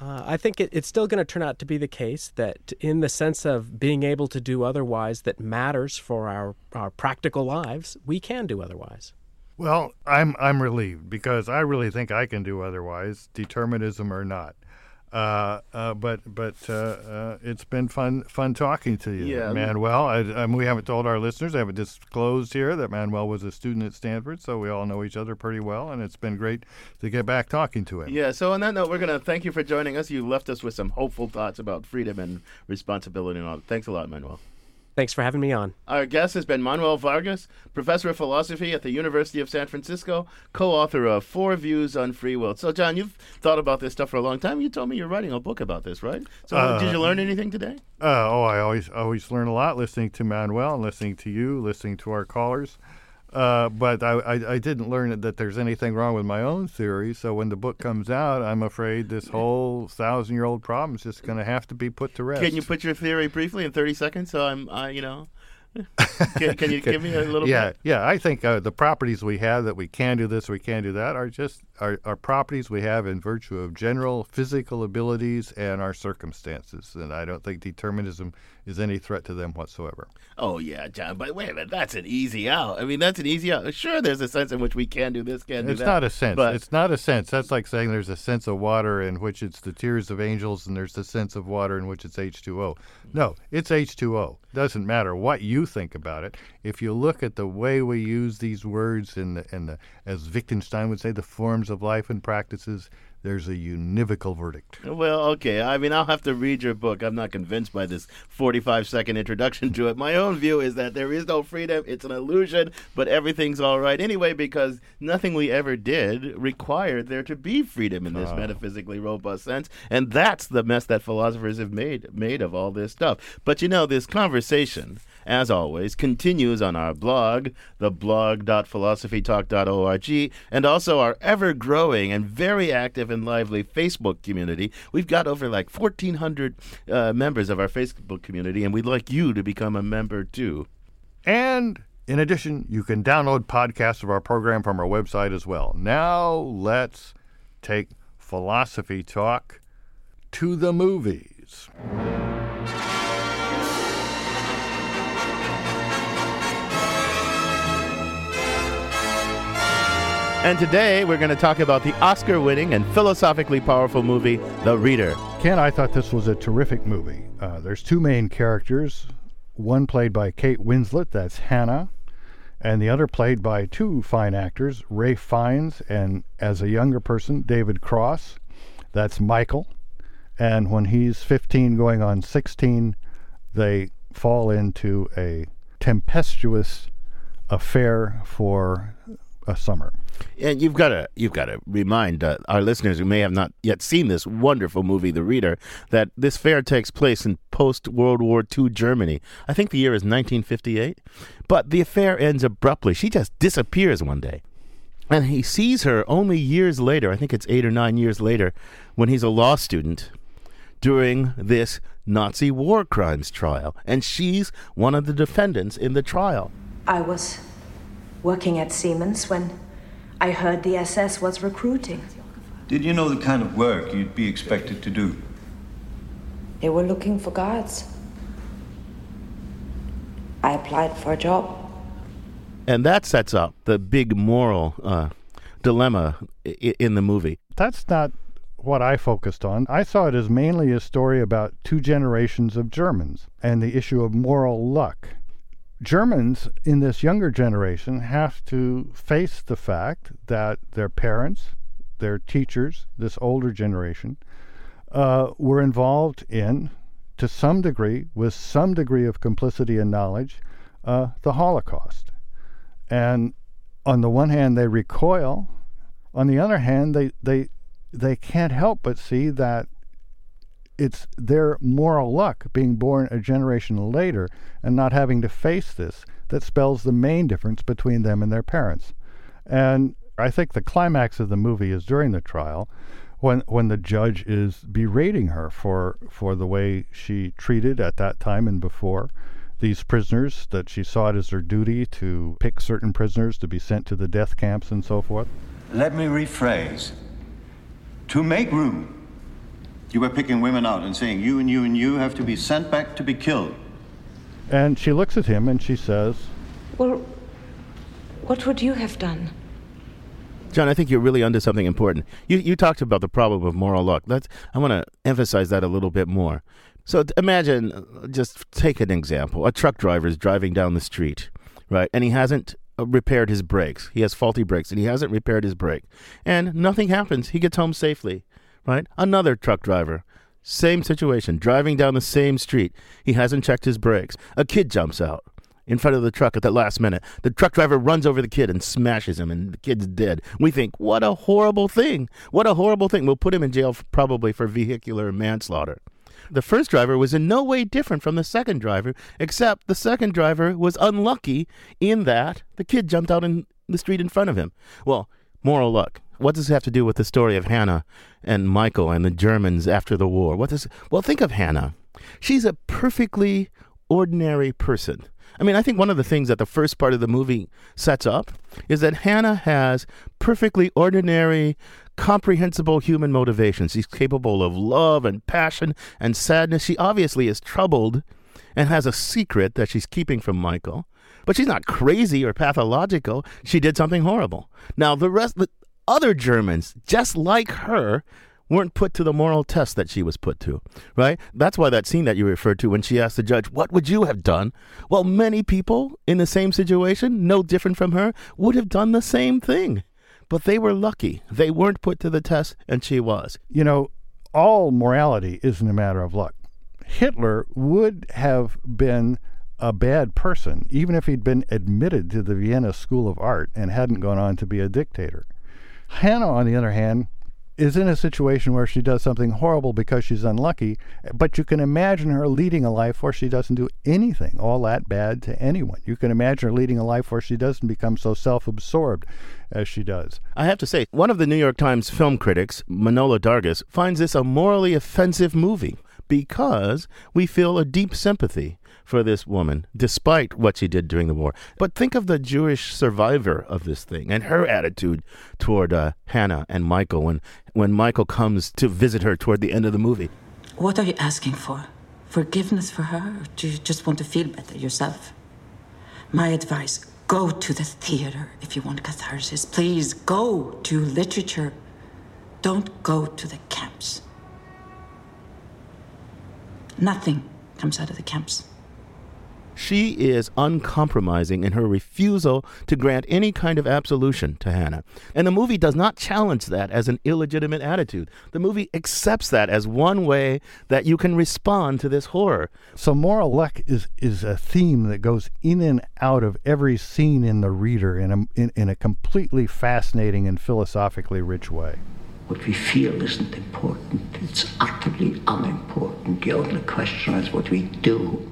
Speaker 11: uh, I think it, it's still going to turn out to be the case that, in the sense of being able to do otherwise that matters for our, our practical lives, we can do otherwise.
Speaker 5: Well, I'm I'm relieved because I really think I can do otherwise, determinism or not. Uh, uh, but but uh, uh it's been fun fun talking to you,
Speaker 1: Yeah.
Speaker 5: Manuel. I, um, we haven't told our listeners, I haven't disclosed here that Manuel was a student at Stanford, so we all know each other pretty well, and it's been great to get back talking to him.
Speaker 1: Yeah, so on that note, we're going to thank you for joining us. You left us with some hopeful thoughts about freedom and responsibility and all. Thanks a lot, Manuel.
Speaker 11: Thanks for having me on.
Speaker 1: Our guest has been Manuel Vargas, professor of philosophy at the University of San Francisco, co author of Four Views on Free Will. So, John, you've thought about this stuff for a long time. You told me you're writing a book about this, right? So,
Speaker 5: Uh,
Speaker 1: did you learn anything today?
Speaker 5: Uh, oh, I always always learn a lot listening to Manuel and listening to you, listening to our callers. Uh, but I, I, I didn't learn that there's anything wrong with my own theory. So when the book comes out, I'm afraid this whole thousand year old problem is just going to have to be put to rest.
Speaker 1: Can you put your theory briefly in 30 seconds? So I'm, I, you know. can, can you give me a little
Speaker 5: yeah,
Speaker 1: bit?
Speaker 5: Yeah, I think uh, the properties we have that we can do this, we can do that, are just are, are properties we have in virtue of general physical abilities and our circumstances. And I don't think determinism is any threat to them whatsoever.
Speaker 1: Oh yeah, John. But wait a minute, that's an easy out. I mean, that's an easy out. Sure, there's a sense in which we can do this, can do
Speaker 5: It's
Speaker 1: that.
Speaker 5: It's not a sense.
Speaker 1: But
Speaker 5: It's not a sense. That's like saying there's a sense of water in which it's the tears of angels, and there's the sense of water in which it's H2O. No, it's H2O. Doesn't matter what you think about it. If you look at the way we use these words in the, in the as Wittgenstein would say, the forms of life and practices, there's a univocal verdict.
Speaker 1: Well, okay. I mean, I'll have to read your book. I'm not convinced by this 45 second introduction to it. My own view is that there is no freedom. It's an illusion, but everything's all right anyway because nothing we ever did required there to be freedom in this
Speaker 5: Ah.
Speaker 1: metaphysically robust sense. And that's the mess that philosophers have made made of all this stuff. But you know, this conversation as always, continues on our blog, theblog.philosophytalk.org, and also our ever growing and very active and lively Facebook community. We've got over like 1,400 uh, members of our Facebook community, and we'd like you to become a member too.
Speaker 5: And in addition, you can download podcasts of our program from our website as well. Now let's take philosophy talk to the movies.
Speaker 1: And today we're going to talk about the Oscar winning and philosophically powerful movie, The Reader.
Speaker 5: Ken, I thought this was a terrific movie. Uh, there's two main characters, one played by Kate Winslet, that's Hannah, and the other played by two fine actors, Ralph Fiennes, and as a younger person, David Kross, that's Michael. And when he's 15 going on 16, they fall into a tempestuous affair for a summer.
Speaker 1: And you've got to you've got to remind uh, our listeners who may have not yet seen this wonderful movie, The Reader, that this fair takes place in post World War II Germany. I think the year is 1958, but the affair ends abruptly. She just disappears one day. And he sees her only years later, I think it's eight or nine years later, when he's a law student during this Nazi war crimes trial. And she's one of the defendants in the trial.
Speaker 17: I was working at Siemens when I heard the SS was recruiting.
Speaker 18: Did you know the kind of work you'd be expected to do?
Speaker 17: They were looking for guards. I applied for a job.
Speaker 1: And that sets up the big moral uh, dilemma I- in the movie.
Speaker 5: That's not what I focused on. I saw it as mainly a story about two generations of Germans and the issue of moral luck. Germans in this younger generation have to face the fact that their parents, their teachers, this older generation, uh, were involved in, to some degree, with some degree of complicity and knowledge, uh, the Holocaust. And on the one hand, they recoil. On the other hand, they, they, they can't help but see that it's their moral luck being born a generation later and not having to face this that spells the main difference between them and their parents. And I think the climax of the movie is during the trial when when the judge is berating her for for the way she treated at that time and before these prisoners that she saw it as her duty to pick certain prisoners to be sent to the death camps and so forth.
Speaker 18: Let me rephrase. To make room, you were picking women out and saying, you and you and you have to be sent back to be killed.
Speaker 5: And she looks at him and she says,
Speaker 17: Well, what would you have done?
Speaker 1: John, I think you're really onto something important. You you talked about the problem of moral luck. Let's I want to emphasize that a little bit more. So imagine, uh, just take an example. A truck driver is driving down the street, right, and he hasn't uh, repaired his brakes. He has faulty brakes, and he hasn't repaired his brake, and nothing happens. He gets home safely, right? Another truck driver. Same situation, driving down the same street. He hasn't checked his brakes. A kid jumps out in front of the truck at the last minute. The truck driver runs over the kid and smashes him, and the kid's dead. We think, what a horrible thing. What a horrible thing. We'll put him in jail f- probably for vehicular manslaughter. The first driver was in no way different from the second driver, except the second driver was unlucky in that the kid jumped out in the street in front of him. Well, moral luck. What does it have to do with the story of Hannah and Michael and the Germans after the war? What does well think of Hannah. She's a perfectly ordinary person. I mean, I think one of the things that the first part of the movie sets up is that Hannah has perfectly ordinary, comprehensible human motivations. She's capable of love and passion and sadness. She obviously is troubled and has a secret that she's keeping from Michael. But she's not crazy or pathological. She did something horrible. Now, the rest, other Germans, just like her, weren't put to the moral test that she was put to, right? That's why that scene that you referred to when she asked the judge, What would you have done? Well, many people in the same situation, no different from her, would have done the same thing. But they were lucky. They weren't put to the test, and she was.
Speaker 5: You know, all morality isn't a matter of luck. Hitler would have been a bad person even if he'd been admitted to the Vienna School of Art and hadn't gone on to be a dictator. Hannah, on the other hand, is in a situation where she does something horrible because she's unlucky, but you can imagine her leading a life where she doesn't do anything all that bad to anyone. You can imagine her leading a life where she doesn't become so self absorbed as she does.
Speaker 1: I have to say, one of the New York Times film critics, Manohla Dargis, finds this a morally offensive movie because we feel a deep sympathy for this woman, despite what she did during the war. But think of the Jewish survivor of this thing and her attitude toward uh, Hannah and Michael when, when Michael comes to visit her toward the end of the movie.
Speaker 19: What are you asking for? Forgiveness for her? Or do you just want to feel better yourself? My advice go to the theater if you want catharsis. Please go to literature. Don't go to the camps. Nothing comes out of the camps.
Speaker 1: She is uncompromising in her refusal to grant any kind of absolution to Hannah. And the movie does not challenge that as an illegitimate attitude. The movie accepts that as one way that you can respond to this horror.
Speaker 5: So moral luck is is a theme that goes in and out of every scene in the reader in a in, in a completely fascinating and philosophically rich way.
Speaker 20: What we feel isn't important. It's utterly unimportant. The only question is what we do.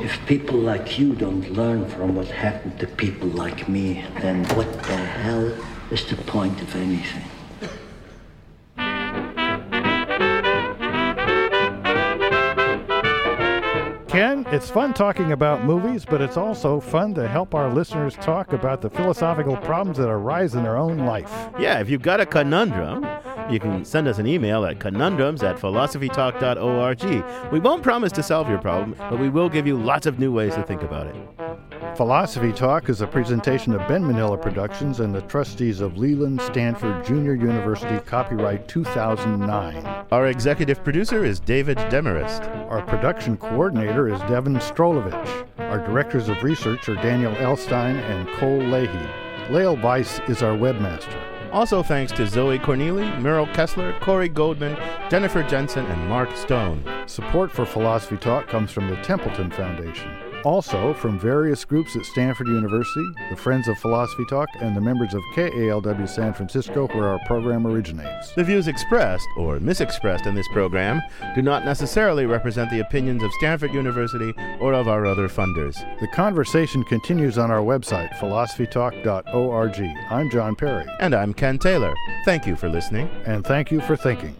Speaker 20: If people like you don't learn from what happened to people like me, then what the hell is the point of anything?
Speaker 5: Ken, it's fun talking about movies, but it's also fun to help our listeners talk about the philosophical problems that arise in their own life.
Speaker 1: Yeah, if you've got a conundrum, you can send us an email at conundrums at philosophytalk.org. We won't promise to solve your problem, but we will give you lots of new ways to think about it.
Speaker 5: Philosophy Talk is a presentation of Ben Manilla Productions and the trustees of Leland Stanford Junior University, copyright 2009.
Speaker 1: Our executive producer is David Demarest.
Speaker 5: Our production coordinator is Devin Strolovich. Our directors of research are Daniel Elstein and Cole Leahy. Lael Weiss is our webmaster.
Speaker 1: Also, thanks to Zoe Corneli, Merle Kessler, Corey Goldman, Jennifer Jensen, and Mark Stone.
Speaker 5: Support for Philosophy Talk comes from the Templeton Foundation. Also, from various groups at Stanford University, the Friends of Philosophy Talk, and the members of KALW San Francisco, where our program originates.
Speaker 1: The views expressed or misexpressed in this program do not necessarily represent the opinions of Stanford University or of our other funders.
Speaker 5: The conversation continues on our website, philosophytalk.org. I'm John Perry.
Speaker 1: And I'm Ken Taylor. Thank you for listening.
Speaker 5: And thank you for thinking.